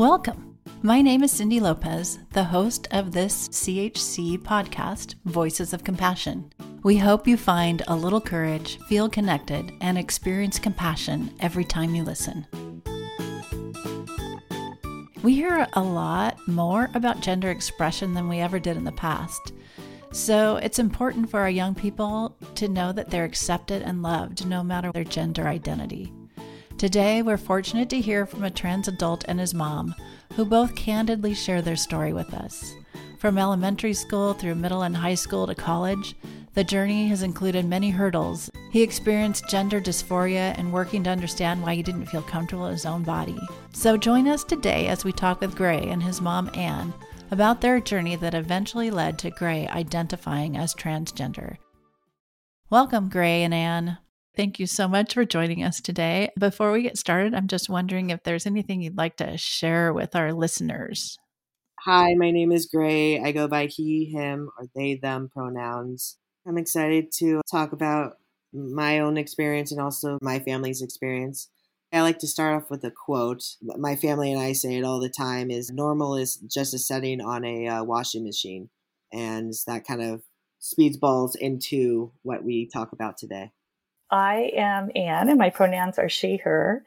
Welcome. My name is Cindy Lopez, the host of this CHC podcast, Voices of Compassion. We hope you find a little courage, feel connected, and experience compassion every time you listen. We hear a lot more about gender expression than we ever did in the past. So it's important for our young people to know that they're accepted and loved no matter their gender identity. Today, we're fortunate to hear from a trans adult and his mom, who both candidly share their story with us. From elementary school through middle and high school to college, the journey has included many hurdles. He experienced gender dysphoria and working to understand why he didn't feel comfortable in his own body. So join us today as we talk with Gray and his mom, Anne, about their journey that eventually led to Gray identifying as transgender. Welcome, Gray and Anne. Thank you so much for joining us today. Before we get started, I'm just wondering if there's anything you'd like to share with our listeners. Hi, my name is Gray. I go by he, him, or they, them pronouns. I'm excited to talk about my own experience and also my family's experience. I like to start off with a quote. My family and I say it all the time is normal is just a setting on a uh, washing machine. And that kind of speeds balls into what we talk about today. I am Anne, and my pronouns are she, her,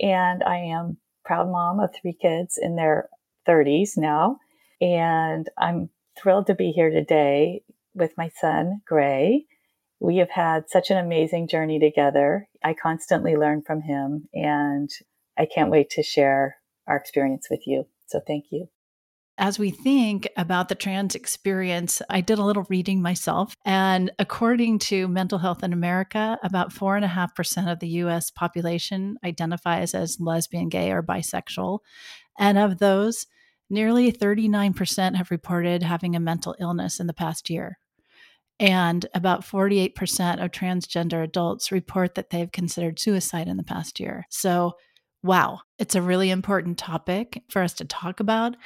and I am proud mom of three kids in their 30s now. And I'm thrilled to be here today with my son, Gray. We have had such an amazing journey together. I constantly learn from him, and I can't wait to share our experience with you. So thank you as we think about the trans experience, I did a little reading myself. And according to Mental Health in America, about 4.5% of the US population identifies as lesbian, gay, or bisexual. And of those, nearly 39% have reported having a mental illness in the past year. And about 48% of transgender adults report that they've considered suicide in the past year. So Wow, it's a really important topic for us to talk about,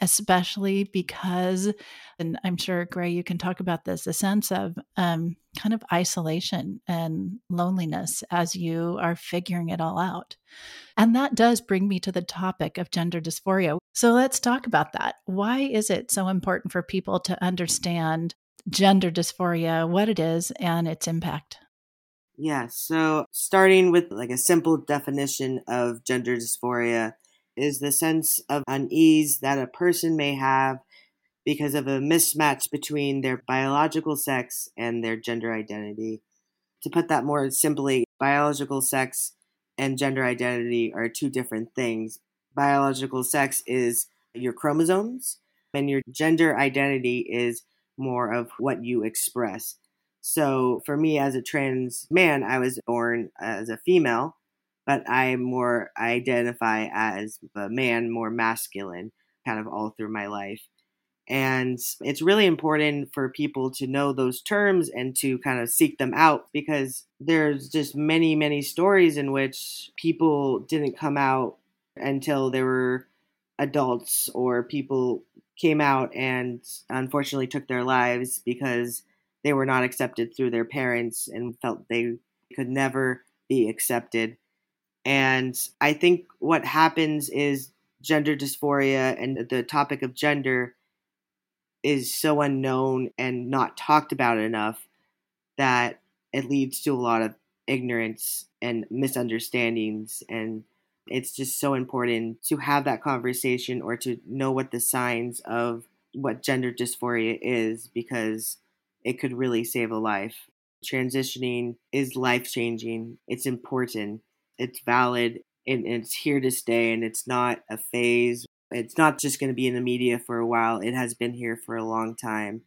especially because, and I'm sure, Gray, you can talk about this a sense of um, kind of isolation and loneliness as you are figuring it all out. And that does bring me to the topic of gender dysphoria. So let's talk about that. Why is it so important for people to understand gender dysphoria, what it is, and its impact? Yeah, so starting with like a simple definition of gender dysphoria is the sense of unease that a person may have because of a mismatch between their biological sex and their gender identity. To put that more simply, biological sex and gender identity are two different things. Biological sex is your chromosomes, and your gender identity is more of what you express. So for me as a trans man, I was born as a female, but I more identify as a man, more masculine, kind of all through my life. And it's really important for people to know those terms and to kind of seek them out because there's just many, many stories in which people didn't come out until they were adults or people came out and unfortunately took their lives because they were not accepted through their parents and felt they could never be accepted. And I think what happens is gender dysphoria and the topic of gender is so unknown and not talked about enough that it leads to a lot of ignorance and misunderstandings and it's just so important to have that conversation or to know what the signs of what gender dysphoria is because it could really save a life. Transitioning is life changing, it's important, it's valid, and it's here to stay, and it's not a phase. It's not just going to be in the media for a while, it has been here for a long time.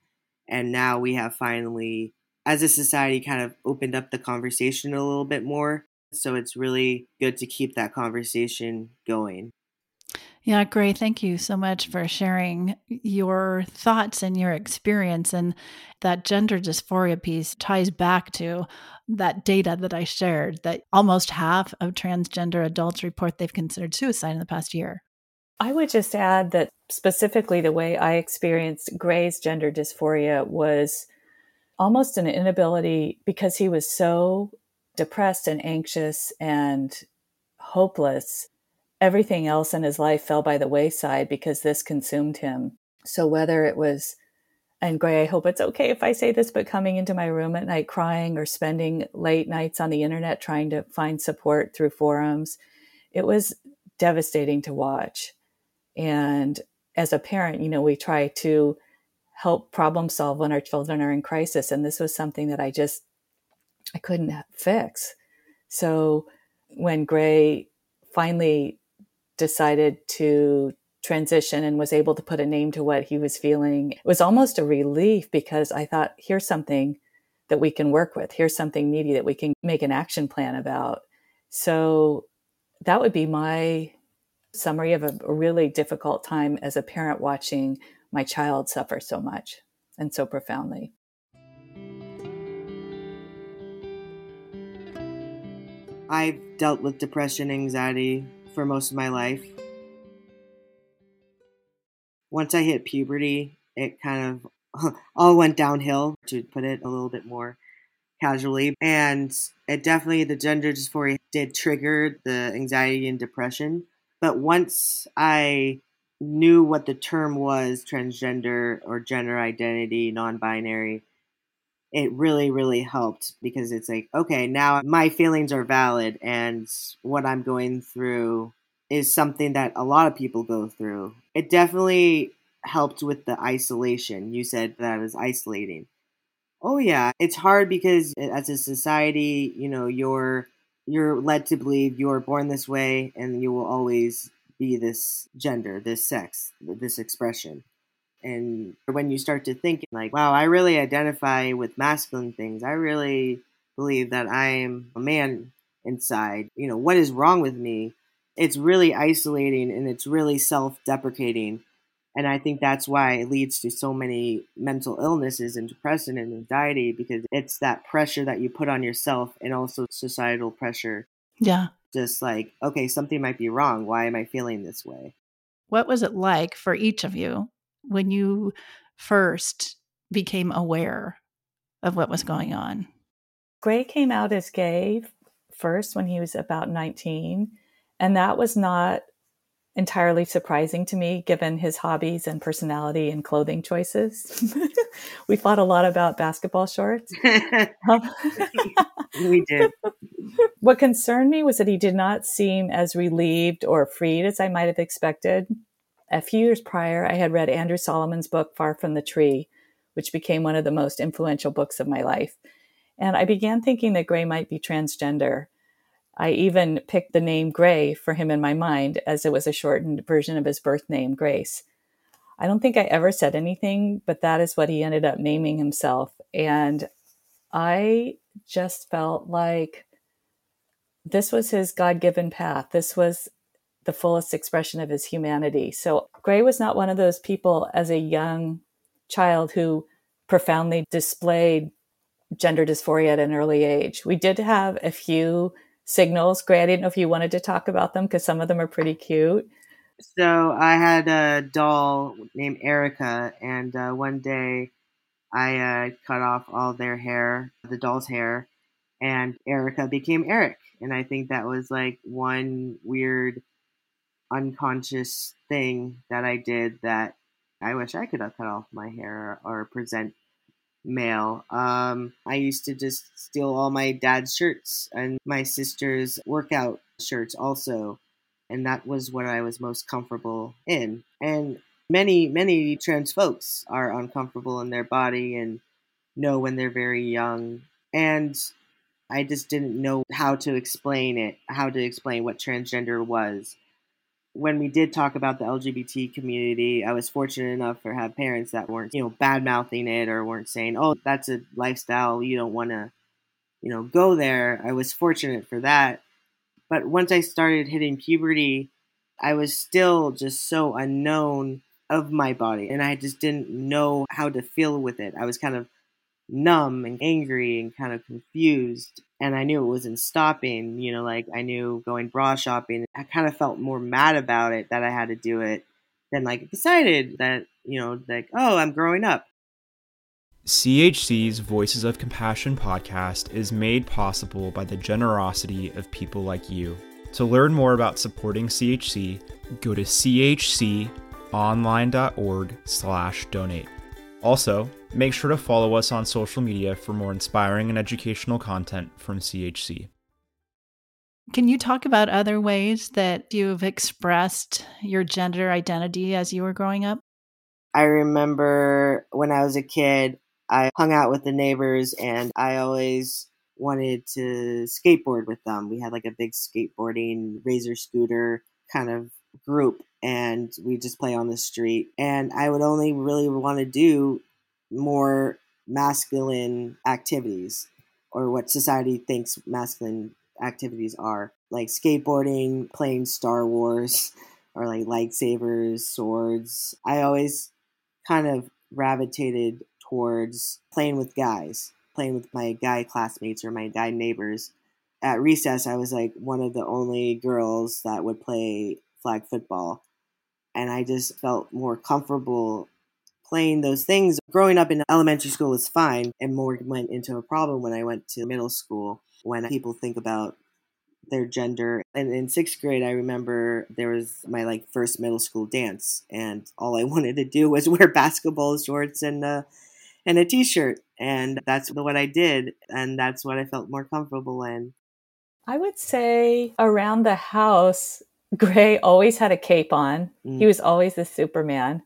And now we have finally, as a society, kind of opened up the conversation a little bit more. So it's really good to keep that conversation going. Yeah, great. Thank you so much for sharing your thoughts and your experience. And that gender dysphoria piece ties back to that data that I shared that almost half of transgender adults report they've considered suicide in the past year. I would just add that specifically the way I experienced Gray's gender dysphoria was almost an inability because he was so depressed and anxious and hopeless everything else in his life fell by the wayside because this consumed him. So whether it was and Gray, I hope it's okay if I say this, but coming into my room at night crying or spending late nights on the internet trying to find support through forums, it was devastating to watch. And as a parent, you know, we try to help problem solve when our children are in crisis. And this was something that I just, I couldn't fix. So when Gray finally decided to transition and was able to put a name to what he was feeling. It was almost a relief because I thought, here's something that we can work with. Here's something meaty that we can make an action plan about. So that would be my summary of a, really difficult time as a parent watching my child suffer so much and so profoundly. I've dealt with depression, anxiety for most of my life once I hit puberty, it kind of all went downhill, to put it a little bit more casually. And it definitely, the gender dysphoria did trigger the anxiety and depression. But once I knew what the term was transgender or gender identity, non binary, it really, really helped because it's like, okay, now my feelings are valid and what I'm going through is something that a lot of people go through. It definitely helped with the isolation. You said that was isolating. Oh yeah, it's hard because as a society, you know, you're you're led to believe you're born this way and you will always be this gender, this sex, this expression. And when you start to think like, wow, I really identify with masculine things. I really believe that I am a man inside. You know, what is wrong with me? it's really isolating and it's really self-deprecating and i think that's why it leads to so many mental illnesses and depression and anxiety because it's that pressure that you put on yourself and also societal pressure yeah just like okay something might be wrong why am i feeling this way what was it like for each of you when you first became aware of what was going on gray came out as gay first when he was about 19 and that was not entirely surprising to me given his hobbies and personality and clothing choices. we fought a lot about basketball shorts. Um, we did. What concerned me was that he did not seem as relieved or freed as I might have expected. A few years prior, I had read Andrew Solomon's book, Far from the Tree, which became one of the most influential books of my life. And I began thinking that Gray might be transgender. I even picked the name Gray for him in my mind as it was a shortened version of his birth name, Grace. I don't think I ever said anything, but that is what he ended up naming himself. And I just felt like this was his God given path. This was the fullest expression of his humanity. So Gray was not one of those people as a young child who profoundly displayed gender dysphoria at an early age. We did have a few signals. Gray, I didn't know if you wanted to talk about them because some of them are pretty cute. So I had a doll named Erica, and uh, one day I uh, cut off all their hair, the doll's hair, and Erica became Eric. And I think that was like one weird unconscious thing that I did that I wish I could have cut off my hair or present male. Um, I used to just steal all my dad's shirts and my sister's workout shirts also. And that was what I was most comfortable in. And many, many trans folks are uncomfortable in their body and know when they're very young. And I just didn't know how to explain it, how to explain what transgender was when we did talk about the LGBT community, I was fortunate enough to have parents that weren't, you know, bad mouthing it or weren't saying, "Oh, that's a lifestyle you don't want to, you know, go there." I was fortunate for that. But once I started hitting puberty, I was still just so unknown of my body and I just didn't know how to feel with it. I was kind of numb and angry and kind of confused. And I knew it wasn't stopping, you know, like I knew going bra shopping. I kind of felt more mad about it that I had to do it than like excited that, you know, like, oh, I'm growing up. CHC's Voices of Compassion podcast is made possible by the generosity of people like you. To learn more about supporting CHC, go to chconline.org/donate. Also, make sure to follow us on social media for more inspiring and educational content from CHC. Can you talk about other ways that you've expressed your gender identity as you were growing up? I remember when I was a kid, I hung out with the neighbors and I always wanted to skateboard with them. We had like a big skateboarding razor scooter kind of group and we just play on the street. And I would only really want to do more masculine activities or what society thinks masculine activities are like skateboarding, playing Star Wars, or like lightsabers, swords. I always kind of gravitated towards playing with guys, playing with my guy classmates or my guy neighbors. At recess, I was like one of the only girls that would play flag football. And I just felt more comfortable playing those things. Growing up in elementary school was fine, and more went into a problem when I went to middle school when people think about their gender. And in sixth grade, I remember there was my like first middle school dance, and all I wanted to do was wear basketball shorts and uh, and a t-shirt, and that's what I did, and that's what I felt more comfortable in. I would say around the house, Gray always had a cape on. Mm. He was always the Superman.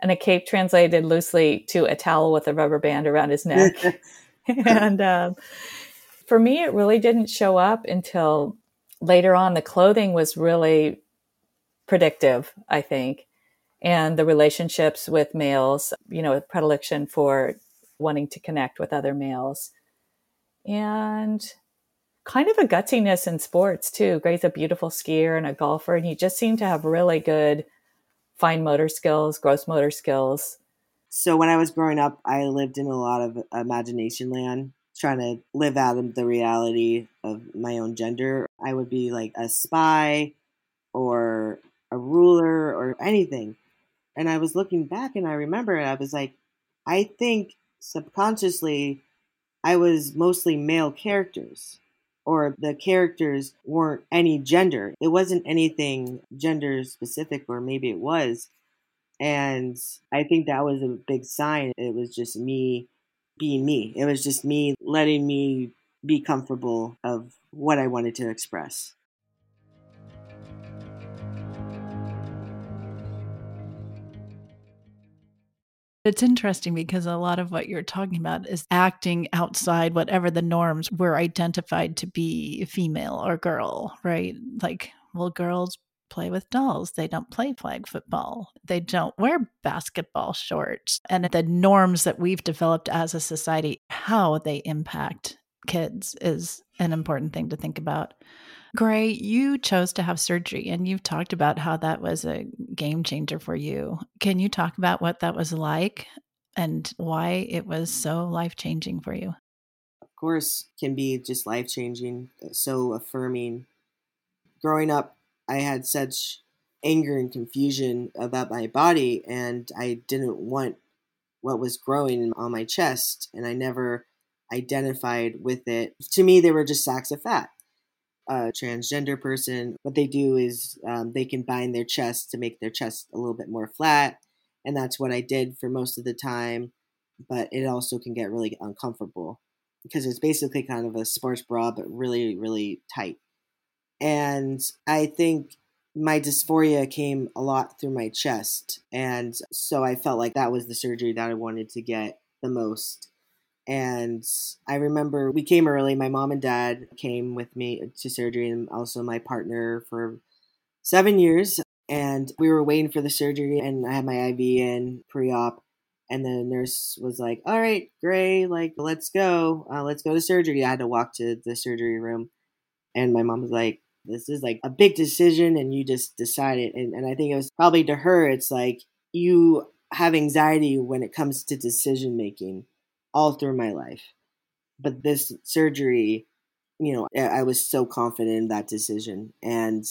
And a cape translated loosely to a towel with a rubber band around his neck. and um, for me, it really didn't show up until later on. The clothing was really predictive, I think, and the relationships with males, you know, predilection for wanting to connect with other males. And kind of a gutsiness in sports too. Gray's a beautiful skier and a golfer, and he just seemed to have really good fine motor skills, gross motor skills. So when I was growing up, I lived in a lot of imagination land trying to live out of the reality of my own gender. I would be like a spy or a ruler or anything. And I was looking back and I remember I was like, I think subconsciously I was mostly male characters or the characters weren't any gender. It wasn't anything gender specific, or maybe it was. And I think that was a big sign. It was just me being me. It was just me letting me be comfortable of what I wanted to express. It's interesting because a lot of what you're talking about is acting outside whatever the norms were identified to be female or girl, right? Like, well, girls play with dolls. They don't play flag football. They don't wear basketball shorts. And the norms that we've developed as a society, how they impact kids is an important thing to think about. Gray, you chose to have surgery and you've talked about how that was a game changer for you. Can you talk about what that was like and why it was so life changing for you? Of course, can be just life changing, so affirming. Growing up, I had such anger and confusion about my body, and I didn't want what was growing on my chest, and I never identified with it. To me, they were just sacks of fat. A transgender person, what they do is um, they can bind their chest to make their chest a little bit more flat, and that's what I did for most of the time. But it also can get really uncomfortable because it's basically kind of a sports bra, but really, really tight. And I think my dysphoria came a lot through my chest. And so I felt like that was the surgery that I wanted to get the most. And I remember we came early. My mom and dad came with me to surgery, and also my partner for seven years. And we were waiting for the surgery, and I had my IV in pre op. And the nurse was like, All right, Gray, like, let's go. Uh, let's go to surgery. I had to walk to the surgery room. And my mom was like, this is like a big decision and you just decided and, and i think it was probably to her it's like you have anxiety when it comes to decision making all through my life. But this surgery you know i was so confident in that decision and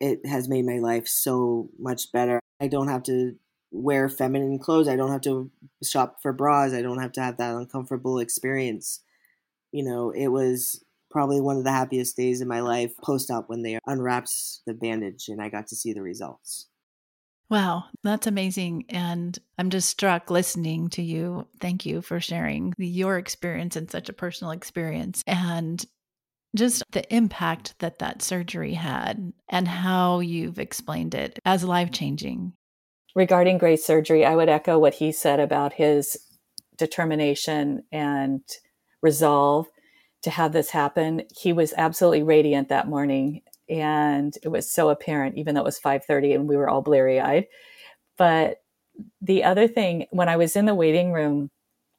it has made my life so much better. I don't have to wear feminine clothes. I don't have to shop for bras. I don't have to have that uncomfortable experience. You know it was probably one of the happiest days in my life post op when they unwrapped the bandage and I got to see the results. Wow, that's amazing. And I'm just struck listening to you. Thank you for sharing your experience and such a personal experience and just the impact that that surgery had and how you've explained it as life changing. Regarding Gray's surgery, I would echo what he said about his determination and resolve to have this happen. He was absolutely radiant that morning and it was so apparent even though it was 5:30 and we were all bleary-eyed. But the other thing when I was in the waiting room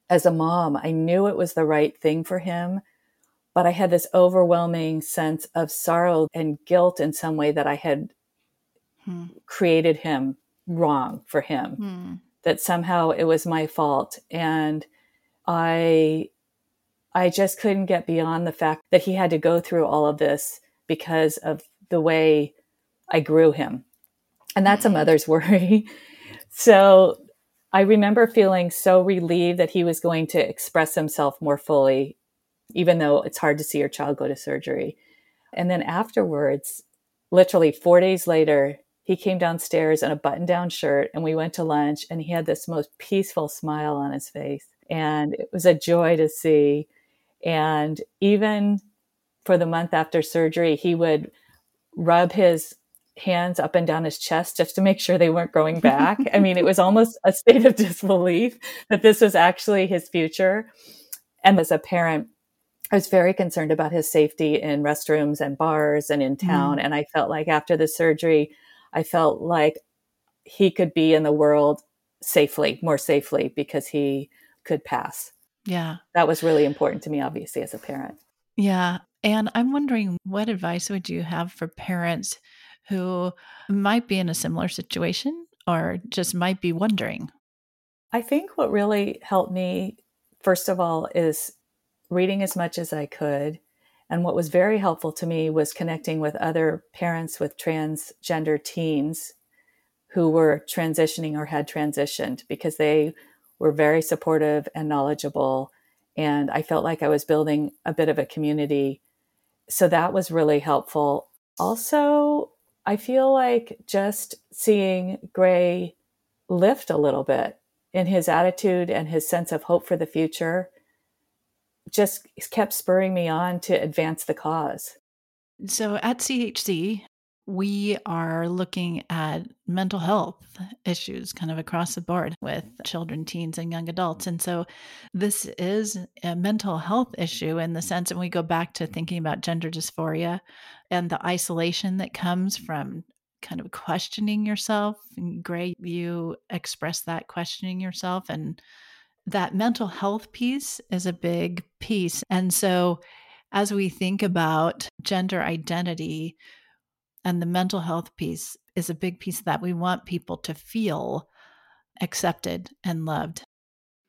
as a mom, I knew it was the right thing for him, but I had this overwhelming sense of sorrow and guilt in some way that I had hmm. created him wrong for him. Hmm. That somehow it was my fault and I I just couldn't get beyond the fact that he had to go through all of this because of the way I grew him. And that's a mm-hmm. mother's worry. so I remember feeling so relieved that he was going to express himself more fully, even though it's hard to see your child go to surgery. And then afterwards, literally four days later, he came downstairs in a button down shirt and we went to lunch and he had this most peaceful smile on his face. And it was a joy to see. And even for the month after surgery, he would rub his hands up and down his chest just to make sure they weren't growing back. I mean, it was almost a state of disbelief that this was actually his future. And as a parent, I was very concerned about his safety in restrooms and bars and in town. Mm. And I felt like after the surgery, I felt like he could be in the world safely, more safely, because he could pass. Yeah. That was really important to me, obviously, as a parent. Yeah. And I'm wondering what advice would you have for parents who might be in a similar situation or just might be wondering? I think what really helped me, first of all, is reading as much as I could. And what was very helpful to me was connecting with other parents with transgender teens who were transitioning or had transitioned because they were very supportive and knowledgeable. And I felt like I was building a bit of a community. So that was really helpful. Also, I feel like just seeing Gray lift a little bit in his attitude and his sense of hope for the future just kept spurring me on to advance the cause. So at CHC, we are looking at mental health issues kind of across the board with children, teens, and young adults. And so this is a mental health issue in the sense, and we go back to thinking about gender dysphoria and the isolation that comes from kind of questioning yourself. And Gray, you express that questioning yourself and that mental health piece is a big piece. And so as we think about gender identity, and the mental health piece is a big piece of that. We want people to feel accepted and loved.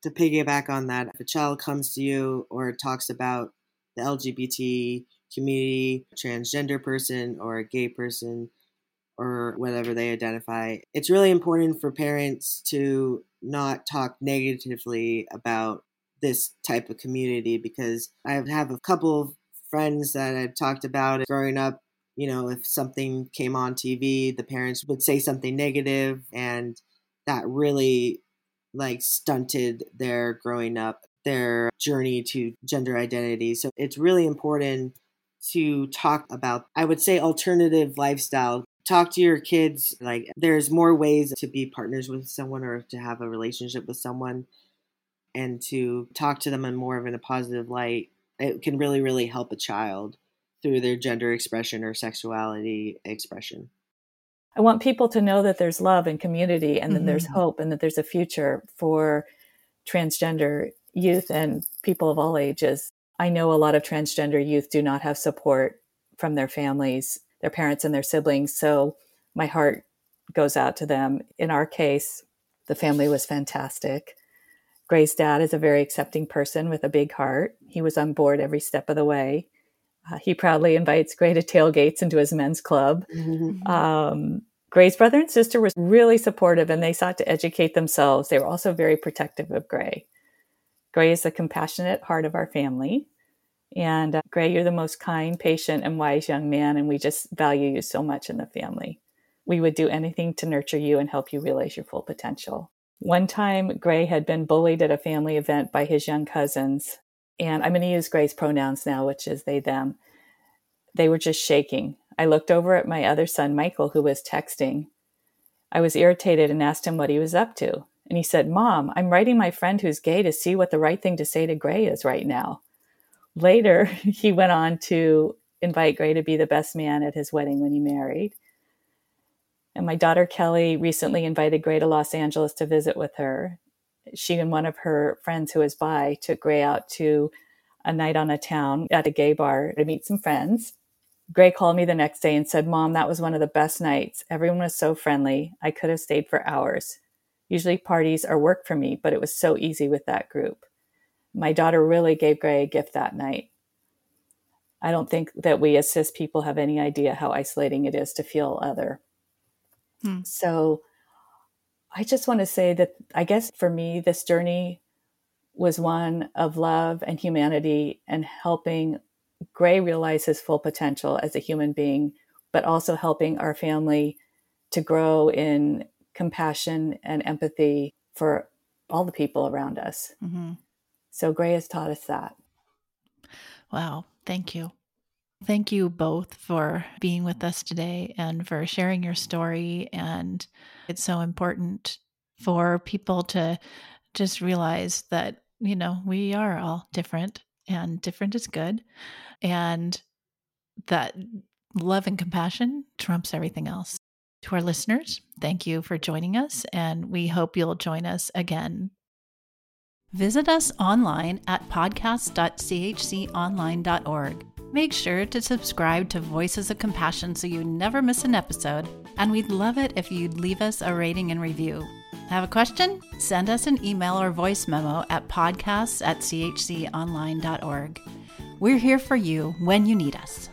To piggyback on that, if a child comes to you or talks about the LGBT community, transgender person, or a gay person, or whatever they identify, it's really important for parents to not talk negatively about this type of community because I have a couple of friends that I've talked about growing up you know, if something came on TV, the parents would say something negative, and that really like stunted their growing up, their journey to gender identity. So it's really important to talk about, I would say, alternative lifestyle. Talk to your kids. Like, there's more ways to be partners with someone or to have a relationship with someone and to talk to them in more of in a positive light. It can really, really help a child through their gender expression or sexuality expression. I want people to know that there's love and community and mm-hmm. that there's mm-hmm. hope and that there's a future for transgender youth and people of all ages. I know a lot of transgender youth do not have support from their families, their parents, and their siblings. So my heart goes out to them. In our case, the family was fantastic. Gray's dad is a very accepting person with a big heart. He was on board every step of the way. Uh, he proudly invites Gray to tailgates into his men's club. Mm-hmm. Um, Gray's brother and sister were really supportive and they sought to educate themselves. They were also very protective of Gray. Gray is the compassionate heart of our family. And uh, Gray, you're the most kind, patient, and wise young man, and we just value you so much in the family. We would do anything to nurture you and help you realize your full potential. One time, Gray had been bullied at a family event by his young cousins. And I'm going to use Gray's pronouns now, which is they, them. They were just shaking. I looked over at my other son, Michael, who was texting. I was irritated and asked him what he was up to. And he said, Mom, I'm writing my friend who's gay to see what the right thing to say to Gray is right now. Later, he went on to invite Gray to be the best man at his wedding when he married. And my daughter Kelly recently invited Gray to Los Angeles to visit with her. She and one of her friends who is bi took Gray out to a night on a town at a gay bar to meet some friends. Gray called me the next day and said, Mom, that was one of the best nights. Everyone was so friendly. I could have stayed for hours. Usually parties are work for me, but it was so easy with that group. My daughter really gave Gray a gift that night. I don't think that we as cis people have any idea how isolating it is to feel other. Hmm. So I just want to say that I guess for me, this journey was one of love and humanity and helping Gray realize his full potential as a human being, but also helping our family to grow in compassion and empathy for all the people around us. Mm-hmm. So Gray has taught us that. Wow. Thank you. Thank you both for being with us today and for sharing your story. And it's so important for people to just realize that, you know, we are all different and different is good. And that love and compassion trumps everything else. To our listeners, thank you for joining us, and we hope you'll join us again. Visit us online at podcast.chconline.org. Make sure to subscribe to Voices of Compassion so you never miss an episode, and we'd love it if you'd leave us a rating and review. Have a question? Send us an email or voice memo at podcasts at chconline.org. We're here for you when you need us.